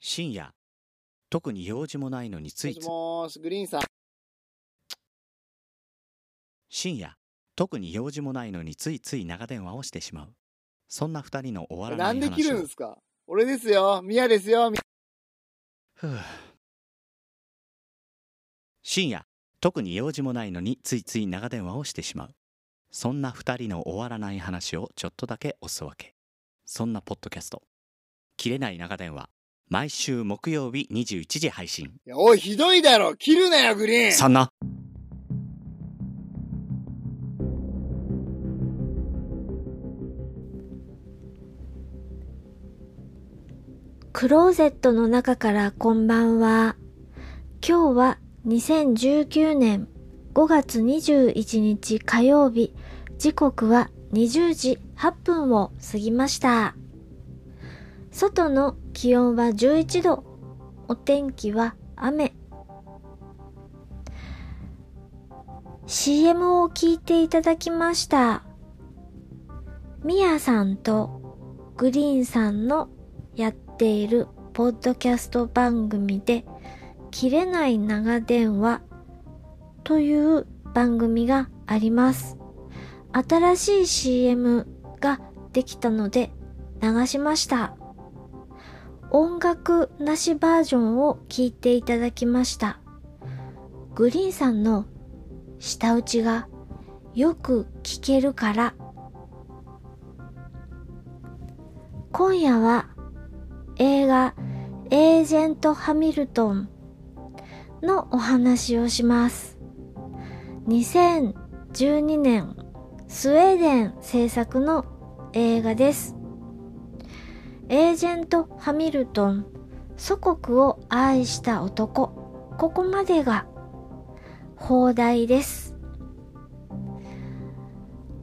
深夜、特に用事もないのについつもしもーし、グリーンさん。深夜、特に用事もないのについつい長電話をしてしまう。そんな二人の終わらなないんで切るんですか？俺ですよ。ミヤですよ。みふう深夜、特に用事もないのについつい長電話をしてしまう。そんな二人の終わらない話をちょっとだけおすわけ。そんなポッドキャスト。切れない長電話。毎週木曜日21時配信。いやおい、ひどいだろ切るなよ、グリーンそんな。クローゼットの中からこんばんは。今日は2019年5月21日火曜日、時刻は20時8分を過ぎました。外の気温は11度、お天気は雨。CM を聞いていただきました。ミヤさんとグリーンさんのやっているポッドキャスト番組で切れない長電話という番組があります。新しい CM ができたので流しました。音楽なしバージョンを聞いていただきました。グリーンさんの舌打ちがよく聞けるから今夜は映画エージェント・ハミルトンのお話をします。2012年スウェーデン制作の映画です。エージェント・ハミルトン祖国を愛した男ここまでが放題です。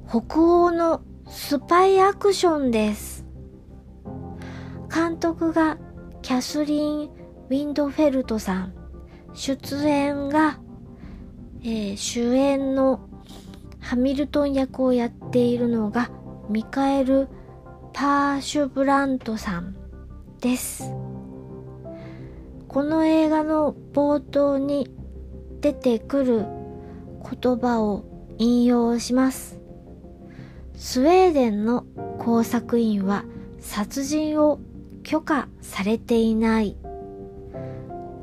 北欧のスパイアクションです。監督がキャスリン・ウィンドフェルトさん。出演が、えー主演のハミルトン役をやっているのがミカエル・パーシュブラントさんです。この映画の冒頭に出てくる言葉を引用します。スウェーデンの工作員は殺人を許可されていない。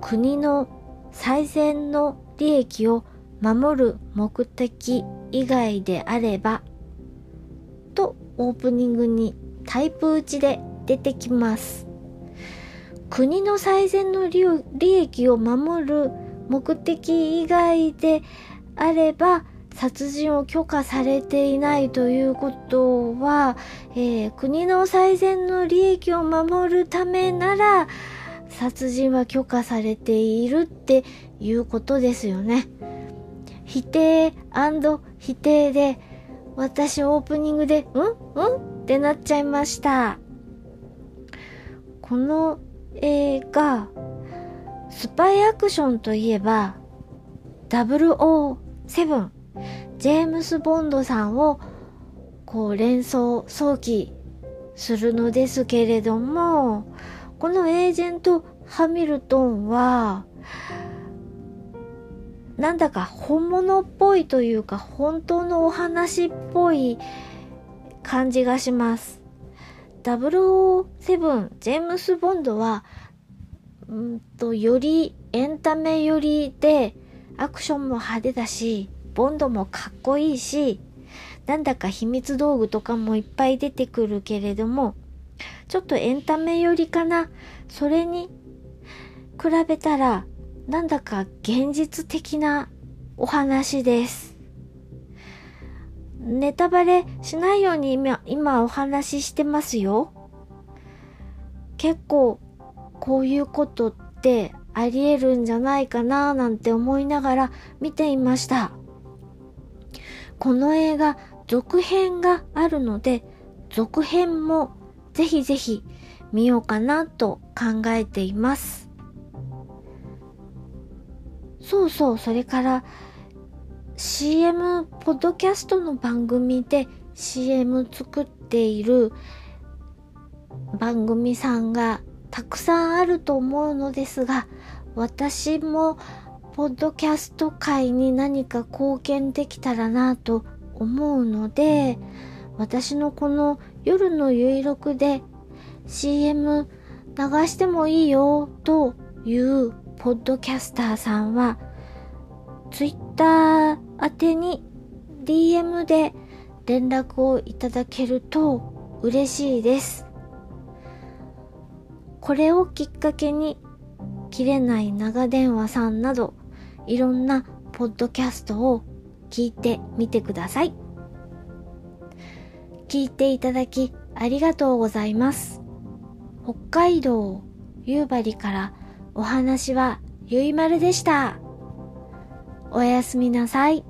国の最善の利益を守る目的以外であれば、とオープニングにタイプ打ちで出てきます。国の最善の利益を守る目的以外であれば、殺人を許可されていないということは、えー国の最善の利益を守るためなら、殺人は許可されているっていうことですよね。否定否定で、私オープニングで、ん？ん？ってなっちゃいました。この映画、スパイアクションといえば、007、ジェームス・ボンドさんをこう連想、想起するのですけれども、このエージェント・ハミルトンは、なんだか本物っぽいというか、本当のお話っぽい感じがします。007ジェームス・ボンドは、うんと、よりエンタメ寄りで、アクションも派手だし、ボンドもかっこいいし、なんだか秘密道具とかもいっぱい出てくるけれども、ちょっとエンタメ寄りかな。それに比べたら、なんだか現実的なお話です。ネタバレしないように今今お話ししてますよ。結構こういうことってあり得るんじゃないかななんて思いながら見ていました。この映画続編があるので続編もぜひぜひ見ようかなと考えています。そうそう、それから CM、ポッドキャストの番組で CM 作っている番組さんがたくさんあると思うのですが、私もポッドキャスト界に何か貢献できたらなと思うので、私のこの夜のゆいろくで CM 流してもいいよというポッドキャスターさんは、ツイッター宛てに DM で連絡をいただけると嬉しいです。これをきっかけに切れない長電話さんなどいろんなポッドキャストを聞いてみてください。聞いていただきありがとうございます。北海道夕張からお話はゆいまるでした。おやすみなさい。